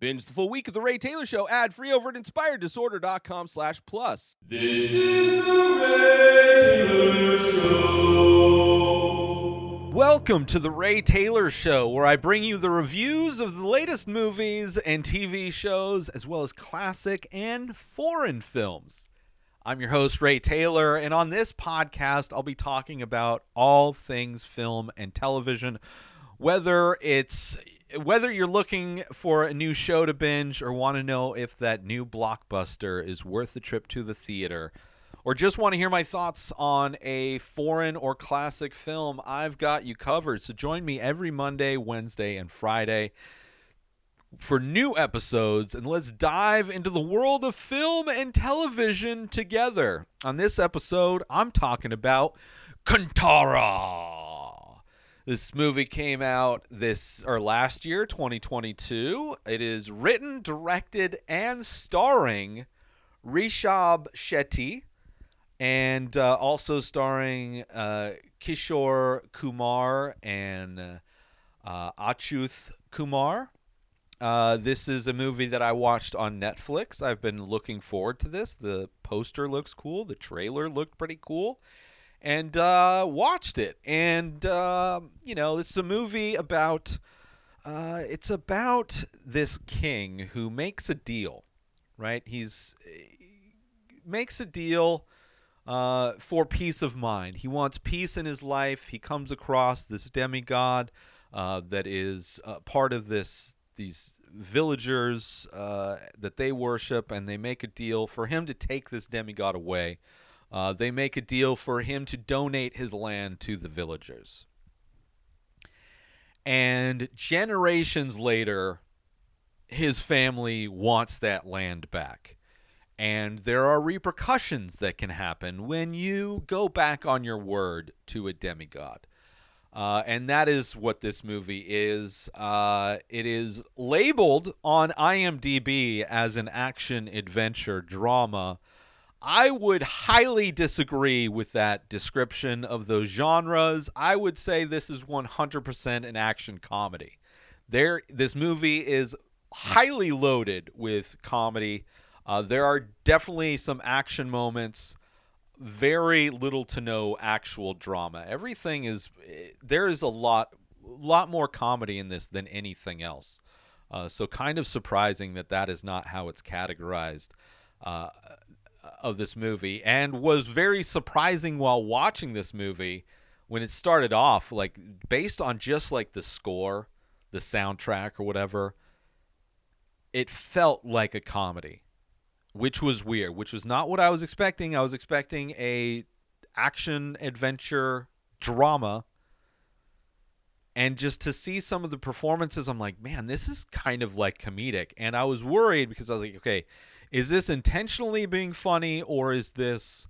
Binge the full week of The Ray Taylor Show ad free over at inspireddisorder.com slash plus. This is the Ray Taylor Show. Welcome to The Ray Taylor Show, where I bring you the reviews of the latest movies and TV shows, as well as classic and foreign films. I'm your host, Ray Taylor, and on this podcast, I'll be talking about all things film and television, whether it's whether you're looking for a new show to binge or want to know if that new blockbuster is worth the trip to the theater or just want to hear my thoughts on a foreign or classic film, I've got you covered. So join me every Monday, Wednesday, and Friday for new episodes and let's dive into the world of film and television together. On this episode, I'm talking about Kantara. This movie came out this or last year, 2022. It is written, directed, and starring Rishab Shetty, and uh, also starring uh, Kishore Kumar and uh, Achyuth Kumar. Uh, this is a movie that I watched on Netflix. I've been looking forward to this. The poster looks cool. The trailer looked pretty cool and uh, watched it. And uh, you know, it's a movie about. Uh, it's about this king who makes a deal, right? He's makes a deal uh, for peace of mind. He wants peace in his life. He comes across this demigod uh, that is uh, part of this these villagers that they worship, and they make a deal for him to take this demigod away. Uh, they make a deal for him to donate his land to the villagers. And generations later, his family wants that land back. And there are repercussions that can happen when you go back on your word to a demigod. Uh, and that is what this movie is. Uh, it is labeled on IMDb as an action adventure drama. I would highly disagree with that description of those genres. I would say this is 100% an action comedy. There, this movie is highly loaded with comedy. Uh, there are definitely some action moments, very little to no actual drama. Everything is there is a lot, lot more comedy in this than anything else. Uh, so kind of surprising that that is not how it's categorized. Uh, of this movie and was very surprising while watching this movie when it started off like based on just like the score the soundtrack or whatever it felt like a comedy which was weird which was not what i was expecting. I was expecting a action adventure drama. And just to see some of the performances i'm like man this is kind of like comedic. And i was worried because i was like okay is this intentionally being funny or is this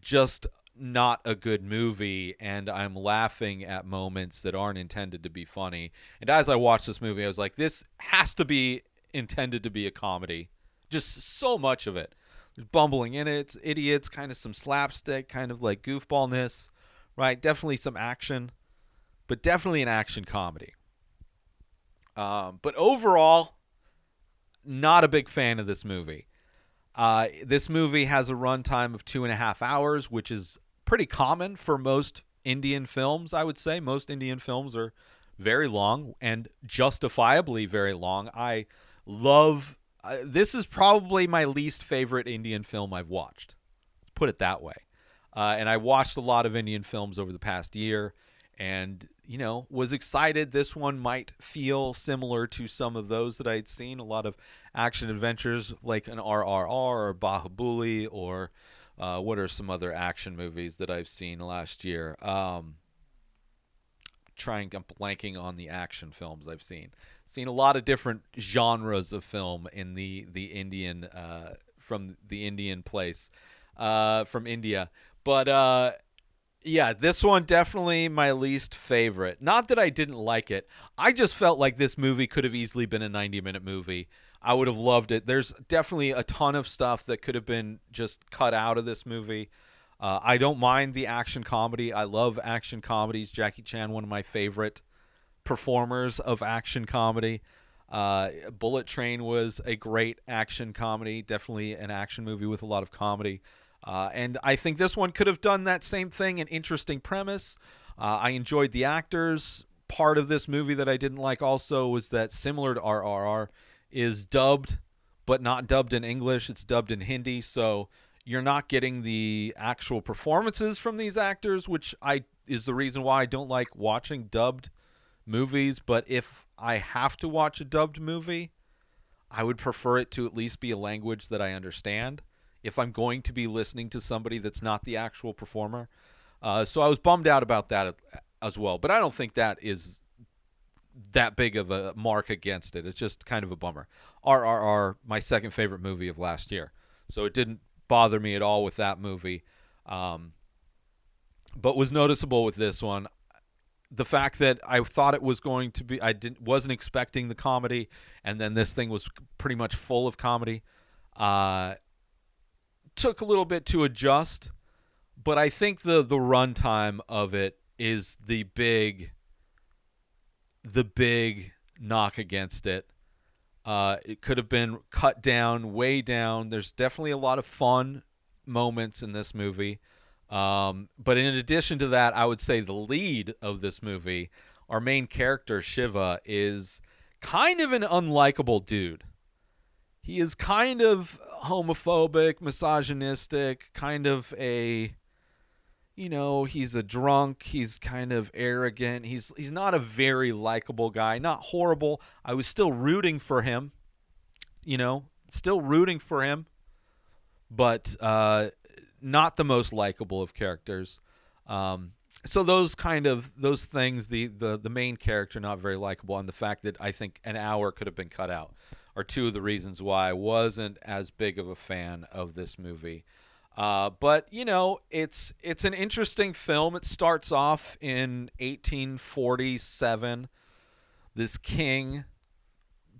just not a good movie and I'm laughing at moments that aren't intended to be funny. And as I watched this movie, I was like, this has to be intended to be a comedy. Just so much of it. There's bumbling in it, idiots, kind of some slapstick, kind of like goofballness, right? Definitely some action, but definitely an action comedy. Um, but overall, not a big fan of this movie. Uh, this movie has a runtime of two and a half hours, which is pretty common for most Indian films, I would say. Most Indian films are very long and justifiably very long. I love uh, this is probably my least favorite Indian film I've watched. Put it that way. Uh, and I watched a lot of Indian films over the past year and you know, was excited this one might feel similar to some of those that I'd seen. A lot of action adventures like an RRR or Baahubali or uh, what are some other action movies that I've seen last year? Um, trying, I'm blanking on the action films I've seen. Seen a lot of different genres of film in the the Indian uh, from the Indian place uh, from India, but uh, yeah, this one definitely my least favorite. Not that I didn't like it. I just felt like this movie could have easily been a 90 minute movie. I would have loved it. There's definitely a ton of stuff that could have been just cut out of this movie. Uh, I don't mind the action comedy. I love action comedies. Jackie Chan, one of my favorite performers of action comedy. Uh, Bullet Train was a great action comedy, definitely an action movie with a lot of comedy. Uh, and I think this one could have done that same thing, an interesting premise. Uh, I enjoyed the actors. Part of this movie that I didn't like also was that similar to RRR is dubbed, but not dubbed in English. It's dubbed in Hindi, so you're not getting the actual performances from these actors, which I is the reason why I don't like watching dubbed movies. But if I have to watch a dubbed movie, I would prefer it to at least be a language that I understand if I'm going to be listening to somebody that's not the actual performer. Uh, so I was bummed out about that as well. But I don't think that is that big of a mark against it. It's just kind of a bummer. RRR, my second favorite movie of last year. So it didn't bother me at all with that movie. Um, but was noticeable with this one. The fact that I thought it was going to be, I didn't wasn't expecting the comedy, and then this thing was pretty much full of comedy. Uh, took a little bit to adjust, but I think the the runtime of it is the big, the big knock against it. Uh, it could have been cut down, way down. There's definitely a lot of fun moments in this movie. Um, but in addition to that, I would say the lead of this movie, our main character, Shiva, is kind of an unlikable dude. He is kind of homophobic, misogynistic, kind of a you know, he's a drunk, he's kind of arrogant. He's he's not a very likable guy, not horrible. I was still rooting for him. You know, still rooting for him, but uh not the most likable of characters. Um, so those kind of those things, the the the main character not very likable, and the fact that I think an hour could have been cut out, are two of the reasons why I wasn't as big of a fan of this movie. Uh, but you know, it's it's an interesting film. It starts off in 1847. This king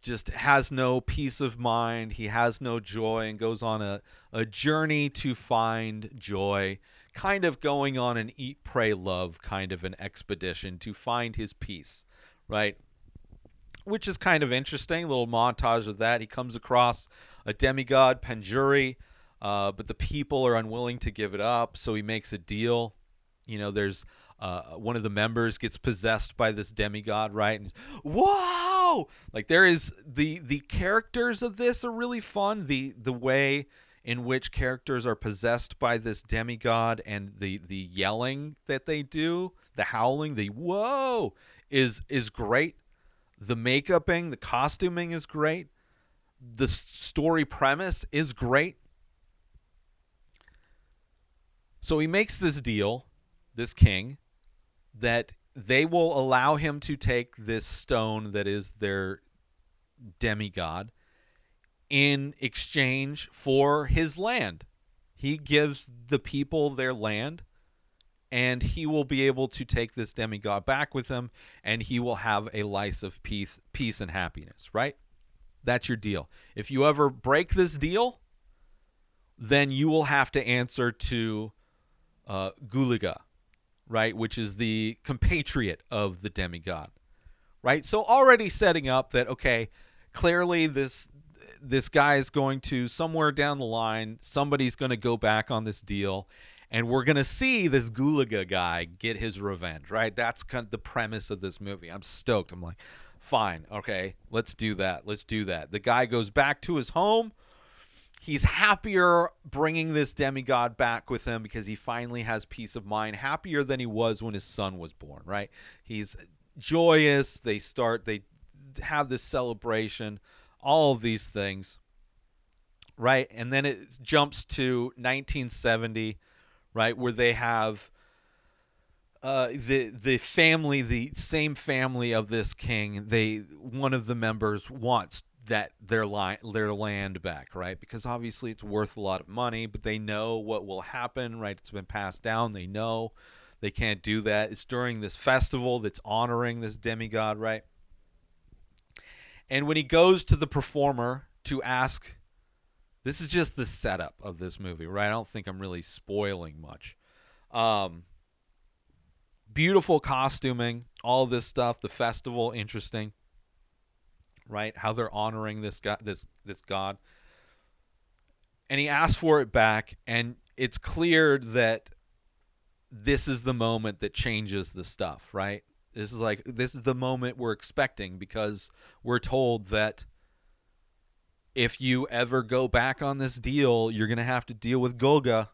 just has no peace of mind. He has no joy and goes on a, a journey to find joy, kind of going on an eat, pray, love kind of an expedition to find his peace, right? Which is kind of interesting. A little montage of that. He comes across a demigod, Panjuri, uh, but the people are unwilling to give it up, so he makes a deal. You know, there's uh, one of the members gets possessed by this demigod, right? And whoa! Like there is the the characters of this are really fun. The the way in which characters are possessed by this demigod and the the yelling that they do, the howling, the whoa is is great. The makeuping, the costuming is great. The story premise is great. So he makes this deal, this king, that they will allow him to take this stone that is their demigod in exchange for his land. He gives the people their land and he will be able to take this demigod back with him and he will have a life of peace peace and happiness, right? That's your deal. If you ever break this deal, then you will have to answer to uh, right, which is the compatriot of the demigod, right? So already setting up that okay, clearly this this guy is going to somewhere down the line, somebody's going to go back on this deal, and we're going to see this Gulaga guy get his revenge, right? That's kind of the premise of this movie. I'm stoked. I'm like, fine, okay, let's do that. Let's do that. The guy goes back to his home he's happier bringing this demigod back with him because he finally has peace of mind happier than he was when his son was born right? He's joyous. They start they have this celebration all of these things right? And then it jumps to 1970 right where they have uh, the the family, the same family of this king, they one of the members wants that their their land back, right? Because obviously it's worth a lot of money, but they know what will happen, right? It's been passed down. They know they can't do that. It's during this festival that's honoring this demigod, right? And when he goes to the performer to ask this is just the setup of this movie, right? I don't think I'm really spoiling much. Um beautiful costuming, all this stuff, the festival interesting right? How they're honoring this god, this this god, and he asks for it back, and it's clear that this is the moment that changes the stuff, right? This is like this is the moment we're expecting because we're told that if you ever go back on this deal, you're going to have to deal with Golga,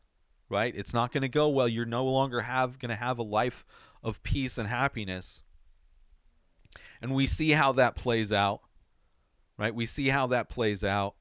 right? It's not going to go well. You're no longer have going to have a life of peace and happiness. And we see how that plays out. Right? We see how that plays out.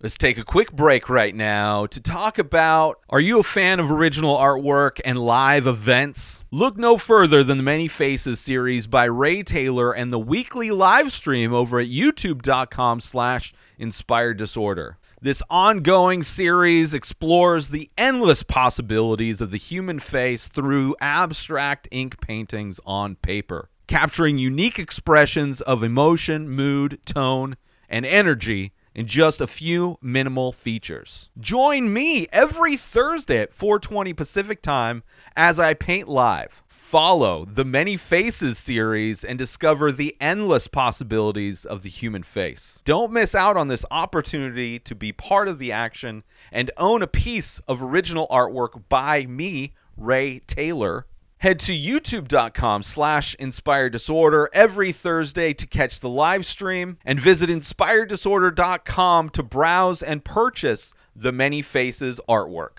Let's take a quick break right now to talk about Are you a fan of original artwork and live events? Look no further than the Many Faces series by Ray Taylor and the weekly live stream over at youtube.com slash inspired disorder. This ongoing series explores the endless possibilities of the human face through abstract ink paintings on paper, capturing unique expressions of emotion, mood, tone, and energy in just a few minimal features. Join me every Thursday at 4:20 Pacific Time as I paint live. Follow the Many Faces series and discover the endless possibilities of the human face. Don't miss out on this opportunity to be part of the action and own a piece of original artwork by me, Ray Taylor. Head to youtube.com slash inspired disorder every Thursday to catch the live stream and visit inspireddisorder.com to browse and purchase the Many Faces artwork.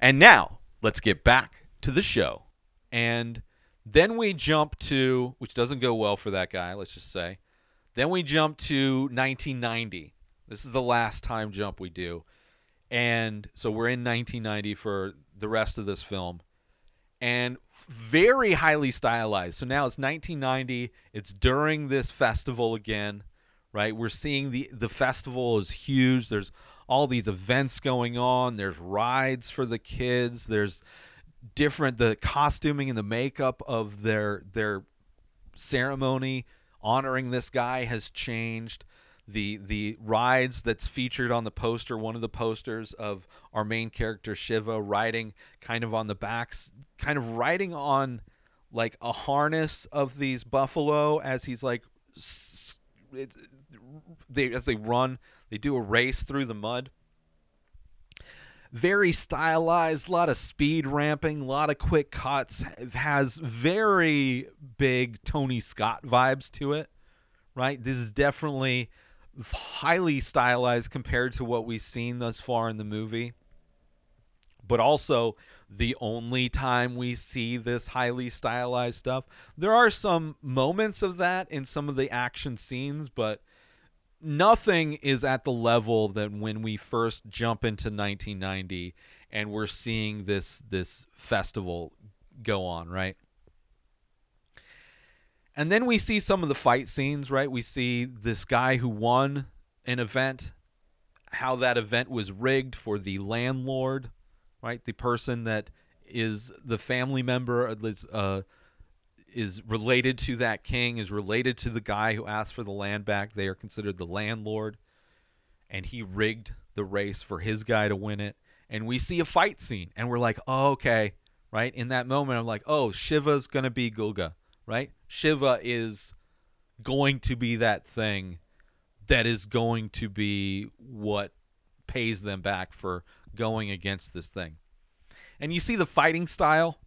And now, let's get back to the show. And then we jump to, which doesn't go well for that guy, let's just say. Then we jump to 1990. This is the last time jump we do. And so we're in 1990 for the rest of this film. And very highly stylized. So now it's 1990. It's during this festival again, right? We're seeing the the festival is huge. There's all these events going on. There's rides for the kids. There's different the costuming and the makeup of their their ceremony honoring this guy has changed the the rides that's featured on the poster one of the posters of our main character Shiva riding kind of on the backs kind of riding on like a harness of these buffalo as he's like it, they as they run they do a race through the mud very stylized, a lot of speed ramping, a lot of quick cuts. Has very big Tony Scott vibes to it, right? This is definitely highly stylized compared to what we've seen thus far in the movie. But also the only time we see this highly stylized stuff. There are some moments of that in some of the action scenes, but nothing is at the level that when we first jump into 1990 and we're seeing this this festival go on, right? And then we see some of the fight scenes, right? We see this guy who won an event, how that event was rigged for the landlord, right? The person that is the family member is uh, is related to that king, is related to the guy who asked for the land back. They are considered the landlord, and he rigged the race for his guy to win it. And we see a fight scene, and we're like, oh, okay, right? In that moment, I'm like, oh, Shiva's gonna be Gulga, right? Shiva is going to be that thing that is going to be what pays them back for going against this thing. And you see the fighting style,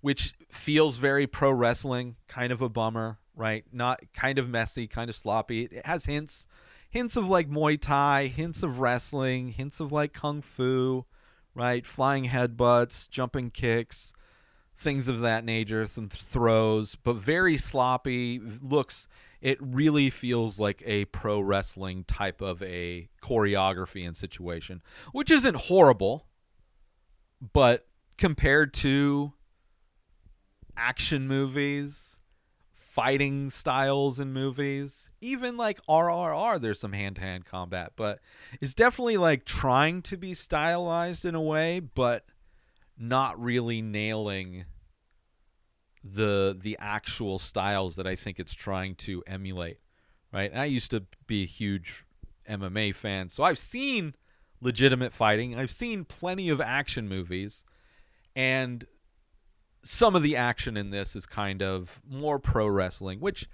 which feels very pro wrestling, kind of a bummer, right? Not kind of messy, kind of sloppy. It has hints hints of like Muay Thai, hints of wrestling, hints of like kung fu, right? Flying headbutts, jumping kicks, things of that nature, th- throws, but very sloppy. Looks it really feels like a pro wrestling type of a choreography and situation, which isn't horrible, but compared to action movies, fighting styles in movies, even like RRR, there's some hand to hand combat, but it's definitely like trying to be stylized in a way, but not really nailing the the actual styles that I think it's trying to emulate. Right? And I used to be a huge MMA fan, so I've seen legitimate fighting. I've seen plenty of action movies and some of the action in this is kind of more pro wrestling, which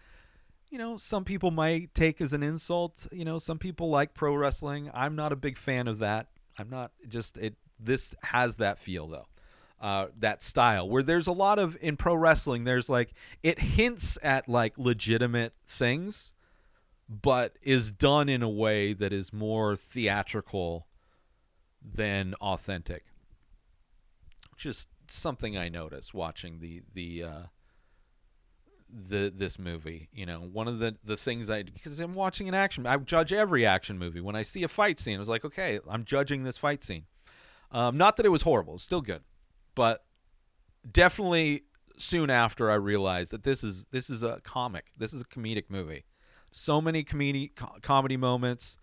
you know, some people might take as an insult. You know, some people like pro wrestling. I'm not a big fan of that. I'm not just it. This has that feel though, uh, that style where there's a lot of in pro wrestling. There's like it hints at like legitimate things, but is done in a way that is more theatrical than authentic. Just something I noticed watching the the uh, the this movie. You know, one of the the things I because I'm watching an action. I judge every action movie when I see a fight scene. I was like, okay, I'm judging this fight scene. Um, not that it was horrible, it's still good, but definitely soon after I realized that this is this is a comic. This is a comedic movie. So many comedy co- comedy moments,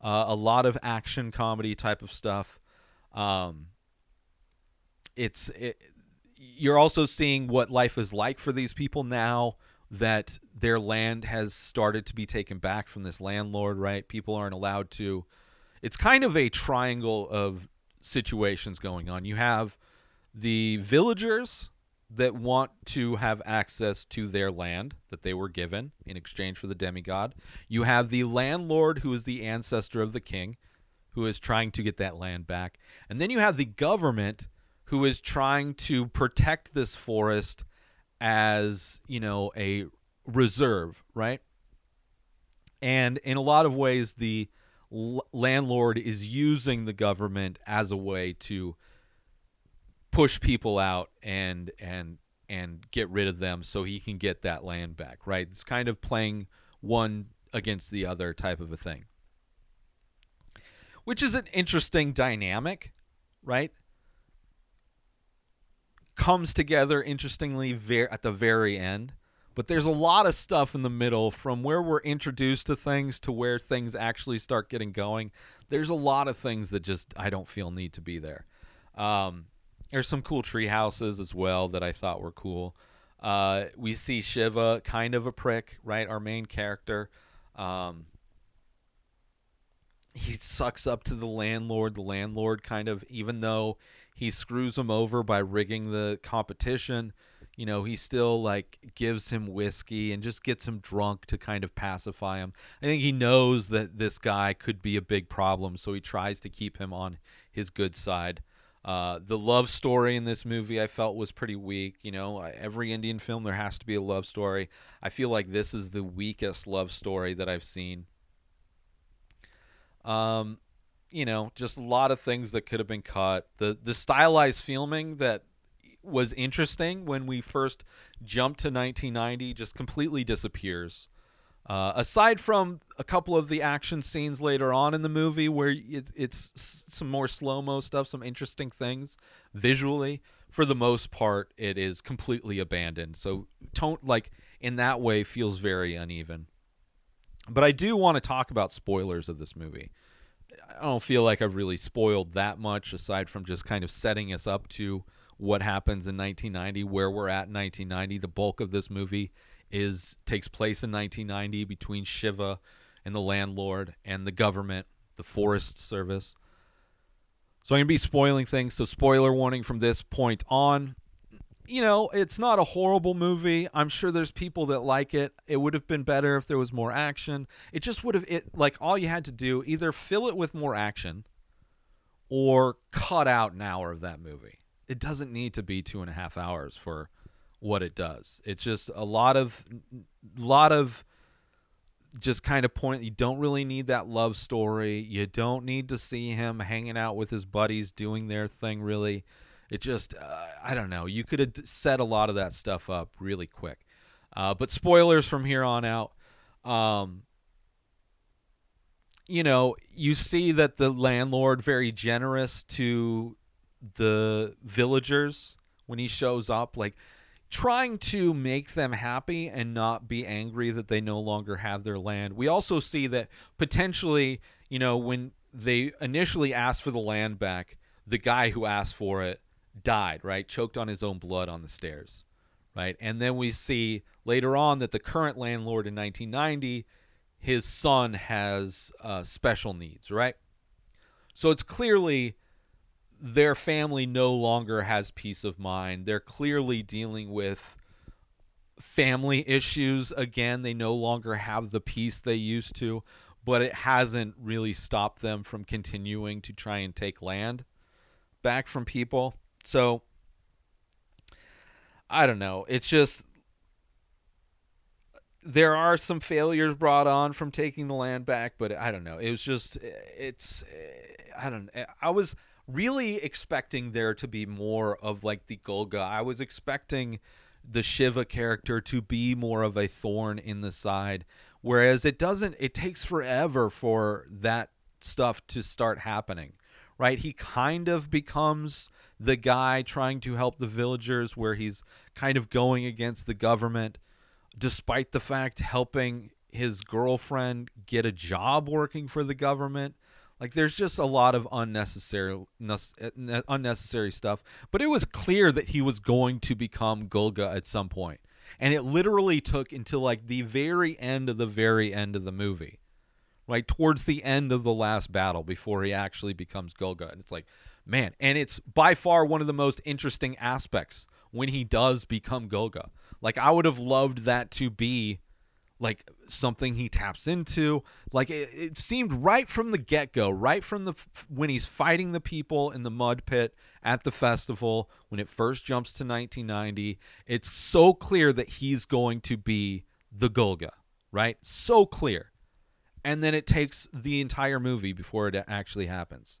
uh, a lot of action comedy type of stuff. Um, it's it, you're also seeing what life is like for these people now that their land has started to be taken back from this landlord, right? People aren't allowed to. It's kind of a triangle of situations going on. You have the villagers that want to have access to their land that they were given in exchange for the demigod. You have the landlord who is the ancestor of the king who is trying to get that land back. And then you have the government who is trying to protect this forest as, you know, a reserve, right? And in a lot of ways the l- landlord is using the government as a way to push people out and and and get rid of them so he can get that land back, right? It's kind of playing one against the other type of a thing. Which is an interesting dynamic, right? Comes together interestingly ver- at the very end, but there's a lot of stuff in the middle from where we're introduced to things to where things actually start getting going. There's a lot of things that just I don't feel need to be there. Um, there's some cool tree houses as well that I thought were cool. Uh, we see Shiva kind of a prick, right? Our main character. Um, he sucks up to the landlord. The landlord kind of, even though he screws him over by rigging the competition, you know, he still like gives him whiskey and just gets him drunk to kind of pacify him. I think he knows that this guy could be a big problem, so he tries to keep him on his good side. Uh, the love story in this movie I felt was pretty weak. You know, every Indian film there has to be a love story. I feel like this is the weakest love story that I've seen. Um, you know, just a lot of things that could have been cut. The the stylized filming that was interesting when we first jumped to 1990 just completely disappears. Uh, aside from a couple of the action scenes later on in the movie where it, it's some more slow mo stuff, some interesting things visually, for the most part, it is completely abandoned. So, tone like in that way feels very uneven. But I do want to talk about spoilers of this movie. I don't feel like I've really spoiled that much aside from just kind of setting us up to what happens in 1990, where we're at in 1990. The bulk of this movie is takes place in 1990 between Shiva and the landlord and the government, the Forest Service. So I'm going to be spoiling things. So spoiler warning from this point on. You know, it's not a horrible movie. I'm sure there's people that like it. It would have been better if there was more action. It just would have it like all you had to do either fill it with more action or cut out an hour of that movie. It doesn't need to be two and a half hours for what it does. It's just a lot of lot of just kind of point you don't really need that love story. You don't need to see him hanging out with his buddies doing their thing really. It just uh, I don't know. You could have set a lot of that stuff up really quick. Uh, but spoilers from here on out. Um, you know, you see that the landlord very generous to the villagers when he shows up like trying to make them happy and not be angry that they no longer have their land. We also see that potentially, you know, when they initially asked for the land back, the guy who asked for it died, right? Choked on his own blood on the stairs, right? And then we see later on that the current landlord in 1990, his son has uh, special needs, right? So it's clearly their family no longer has peace of mind. They're clearly dealing with family issues again. They no longer have the peace they used to, but it hasn't really stopped them from continuing to try and take land back from people. So I don't know. It's just there are some failures brought on from taking the land back, but I don't know. It was just it's I don't I was really expecting there to be more of like the Golga. I was expecting the Shiva character to be more of a thorn in the side whereas it doesn't it takes forever for that stuff to start happening. Right? He kind of becomes the guy trying to help the villagers where he's kind of going against the government despite the fact helping his girlfriend get a job working for the government. Like there's just a lot of unnecessary unnecessary stuff, but it was clear that he was going to become Golga at some point. And it literally took until like the very end of the very end of the movie. Right towards the end of the last battle before he actually becomes Golga. And it's like, man, and it's by far one of the most interesting aspects when he does become Golga. Like I would have loved that to be like something he taps into. Like it, it seemed right from the get go, right from the when he's fighting the people in the mud pit at the festival when it first jumps to 1990. It's so clear that he's going to be the Golga, right? So clear. And then it takes the entire movie before it actually happens.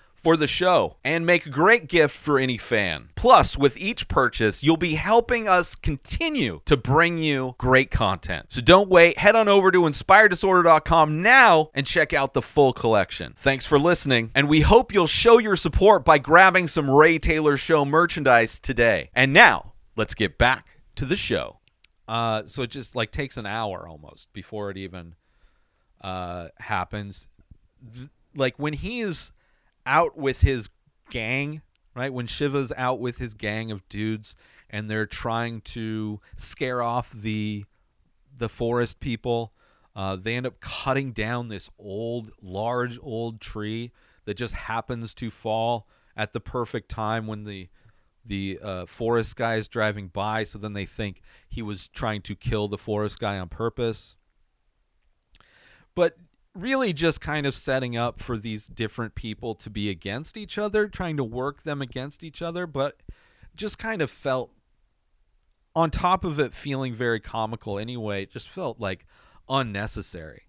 for the show and make a great gift for any fan. Plus, with each purchase, you'll be helping us continue to bring you great content. So don't wait, head on over to inspireddisorder.com now and check out the full collection. Thanks for listening, and we hope you'll show your support by grabbing some Ray Taylor Show merchandise today. And now, let's get back to the show. Uh, so it just like takes an hour almost before it even uh, happens. Th- like when he is out with his gang, right? When Shiva's out with his gang of dudes and they're trying to scare off the the forest people, uh, they end up cutting down this old, large, old tree that just happens to fall at the perfect time when the the uh, forest guy is driving by. So then they think he was trying to kill the forest guy on purpose. But really just kind of setting up for these different people to be against each other, trying to work them against each other, but just kind of felt on top of it feeling very comical anyway, it just felt like unnecessary.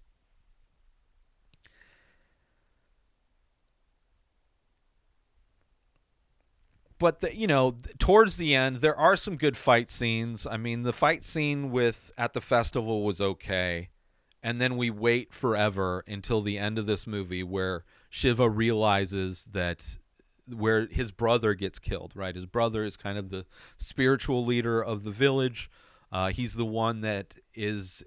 but the, you know towards the end there are some good fight scenes i mean the fight scene with at the festival was okay and then we wait forever until the end of this movie where Shiva realizes that where his brother gets killed, right? His brother is kind of the spiritual leader of the village. Uh, he's the one that is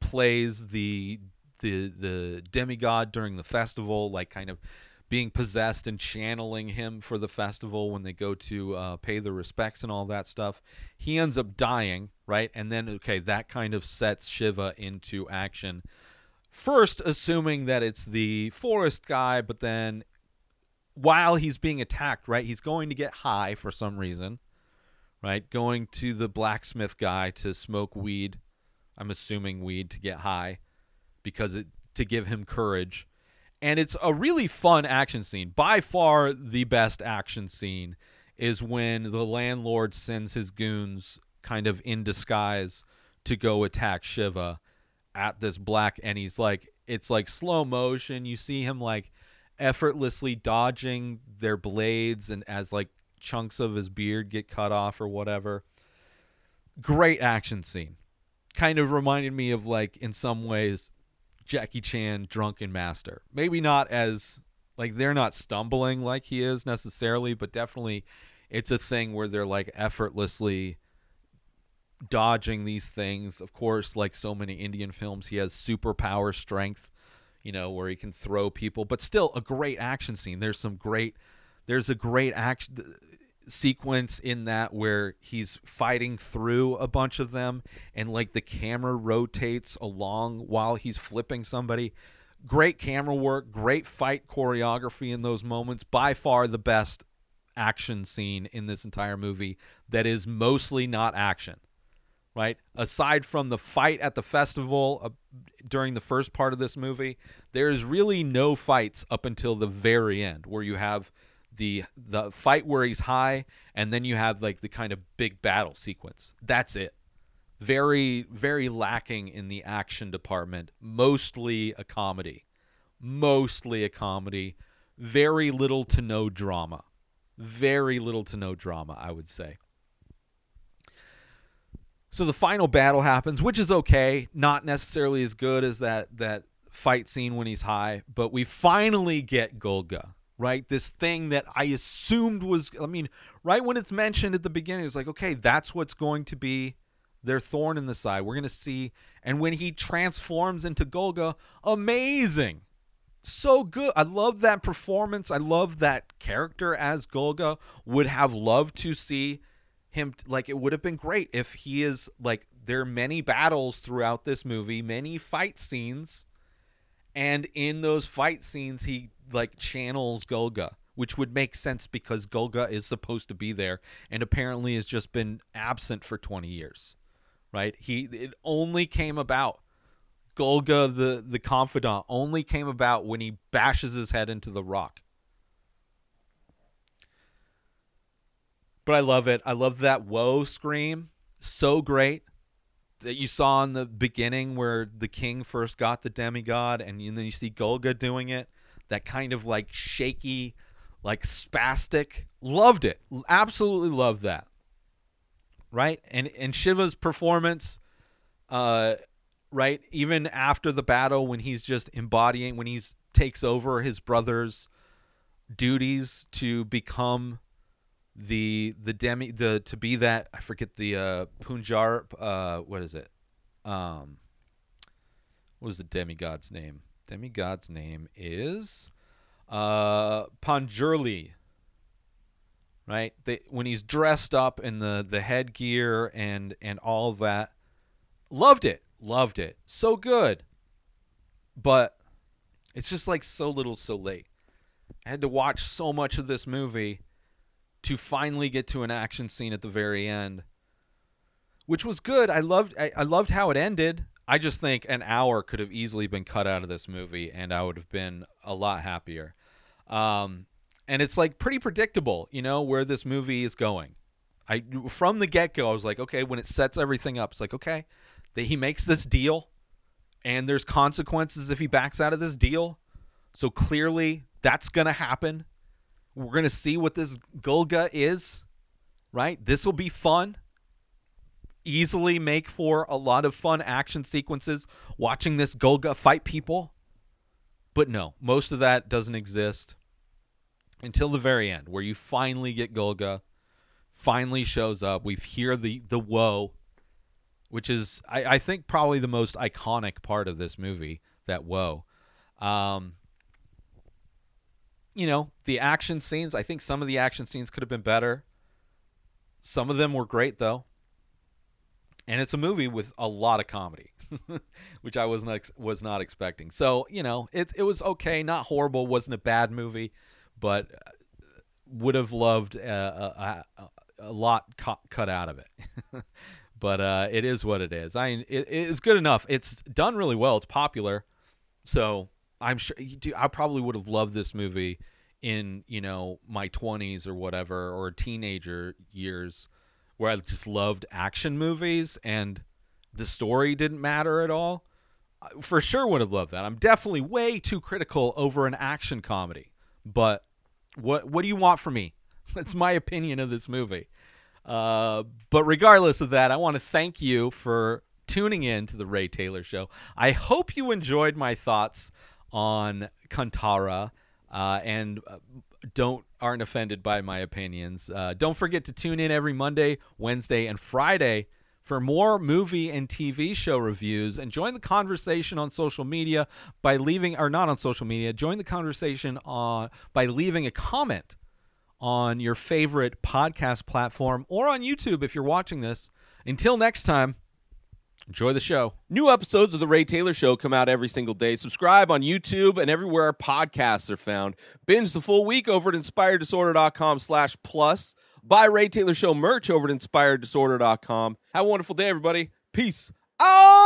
plays the the the demigod during the festival, like kind of being possessed and channeling him for the festival when they go to uh, pay the respects and all that stuff. He ends up dying, right? And then, okay, that kind of sets Shiva into action. First, assuming that it's the forest guy, but then while he's being attacked, right, he's going to get high for some reason, right? Going to the blacksmith guy to smoke weed. I'm assuming weed to get high because it to give him courage and it's a really fun action scene. By far, the best action scene is when the landlord sends his goons kind of in disguise to go attack Shiva at this black, and he's like, it's like slow motion. You see him like effortlessly dodging their blades, and as like chunks of his beard get cut off or whatever. Great action scene. Kind of reminded me of like in some ways Jackie Chan drunken master. Maybe not as like they're not stumbling like he is necessarily, but definitely it's a thing where they're like effortlessly dodging these things. Of course, like so many Indian films, he has superpower strength. you know, where he can throw people, but still a great action scene. There's some great, there's a great action sequence in that where he's fighting through a bunch of them and like the camera rotates along while he's flipping somebody. Great camera work, great fight choreography in those moments. By far the best action scene in this entire movie that is mostly not action. Right? Aside from the fight at the festival uh, during the first part of this movie, there's really no fights up until the very end where you have the the fight where he's high and then you have like the kind of big battle sequence. That's it. Very very lacking in the action department, mostly a comedy. Mostly a comedy. Very little to no drama. Very little to no drama, I would say. So the final battle happens, which is okay, not necessarily as good as that that fight scene when he's high, but we finally get Golga, right? This thing that I assumed was I mean, right when it's mentioned at the beginning, it's like, okay, that's what's going to be their thorn in the side. We're going to see and when he transforms into Golga, amazing. So good. I love that performance. I love that character as Golga. Would have loved to see him like it would have been great if he is like there are many battles throughout this movie, many fight scenes, and in those fight scenes he like channels Golga, which would make sense because Golga is supposed to be there and apparently has just been absent for 20 years. Right? He it only came about Golga the the confidant only came about when he bashes his head into the rock. But I love it. I love that whoa scream. So great that you saw in the beginning where the king first got the demigod and then you see Golga doing it. That kind of like shaky, like spastic. Loved it. Absolutely loved that. Right? And and Shiva's performance uh right even after the battle when he's just embodying when he's takes over his brother's duties to become the the demi the to be that I forget the uh Punjar uh what is it? Um what was the demigod's name? Demigod's name is uh Panjurli right? They when he's dressed up in the the headgear and and all that. Loved it loved it. So good. But it's just like so little so late. I had to watch so much of this movie to finally get to an action scene at the very end which was good i loved I, I loved how it ended i just think an hour could have easily been cut out of this movie and i would have been a lot happier um, and it's like pretty predictable you know where this movie is going i from the get-go i was like okay when it sets everything up it's like okay that he makes this deal and there's consequences if he backs out of this deal. So clearly that's to happen. We're going to see what this Golga is, right? This will be fun. Easily make for a lot of fun action sequences watching this Golga fight people. But no, most of that doesn't exist until the very end where you finally get Golga finally shows up. We hear the the whoa which is I, I think probably the most iconic part of this movie. That whoa, um, you know the action scenes. I think some of the action scenes could have been better. Some of them were great though, and it's a movie with a lot of comedy, which I was not was not expecting. So you know it it was okay, not horrible, wasn't a bad movie, but uh, would have loved a, a, a lot cut, cut out of it. but uh, it is what it is. I it, it's good enough. It's done really well. It's popular, so I'm sure. Dude, I probably would have loved this movie in you know my 20s or whatever or teenager years where I just loved action movies and the story didn't matter at all. I For sure would have loved that. I'm definitely way too critical over an action comedy. But what what do you want from me? That's my opinion of this movie. Uh, but regardless of that, I want to thank you for tuning in to the Ray Taylor Show. I hope you enjoyed my thoughts on Kantara uh, and uh, don't aren't offended by my opinions. Uh, don't forget to tune in every Monday, Wednesday, and Friday for more movie and TV show reviews and join the conversation on social media by leaving or not on social media, join the conversation on by leaving a comment on your favorite podcast platform or on YouTube if you're watching this. Until next time, enjoy the show. New episodes of The Ray Taylor Show come out every single day. Subscribe on YouTube and everywhere our podcasts are found. Binge the full week over at inspireddisorder.com slash plus. Buy Ray Taylor Show merch over at inspireddisorder.com. Have a wonderful day, everybody. Peace out!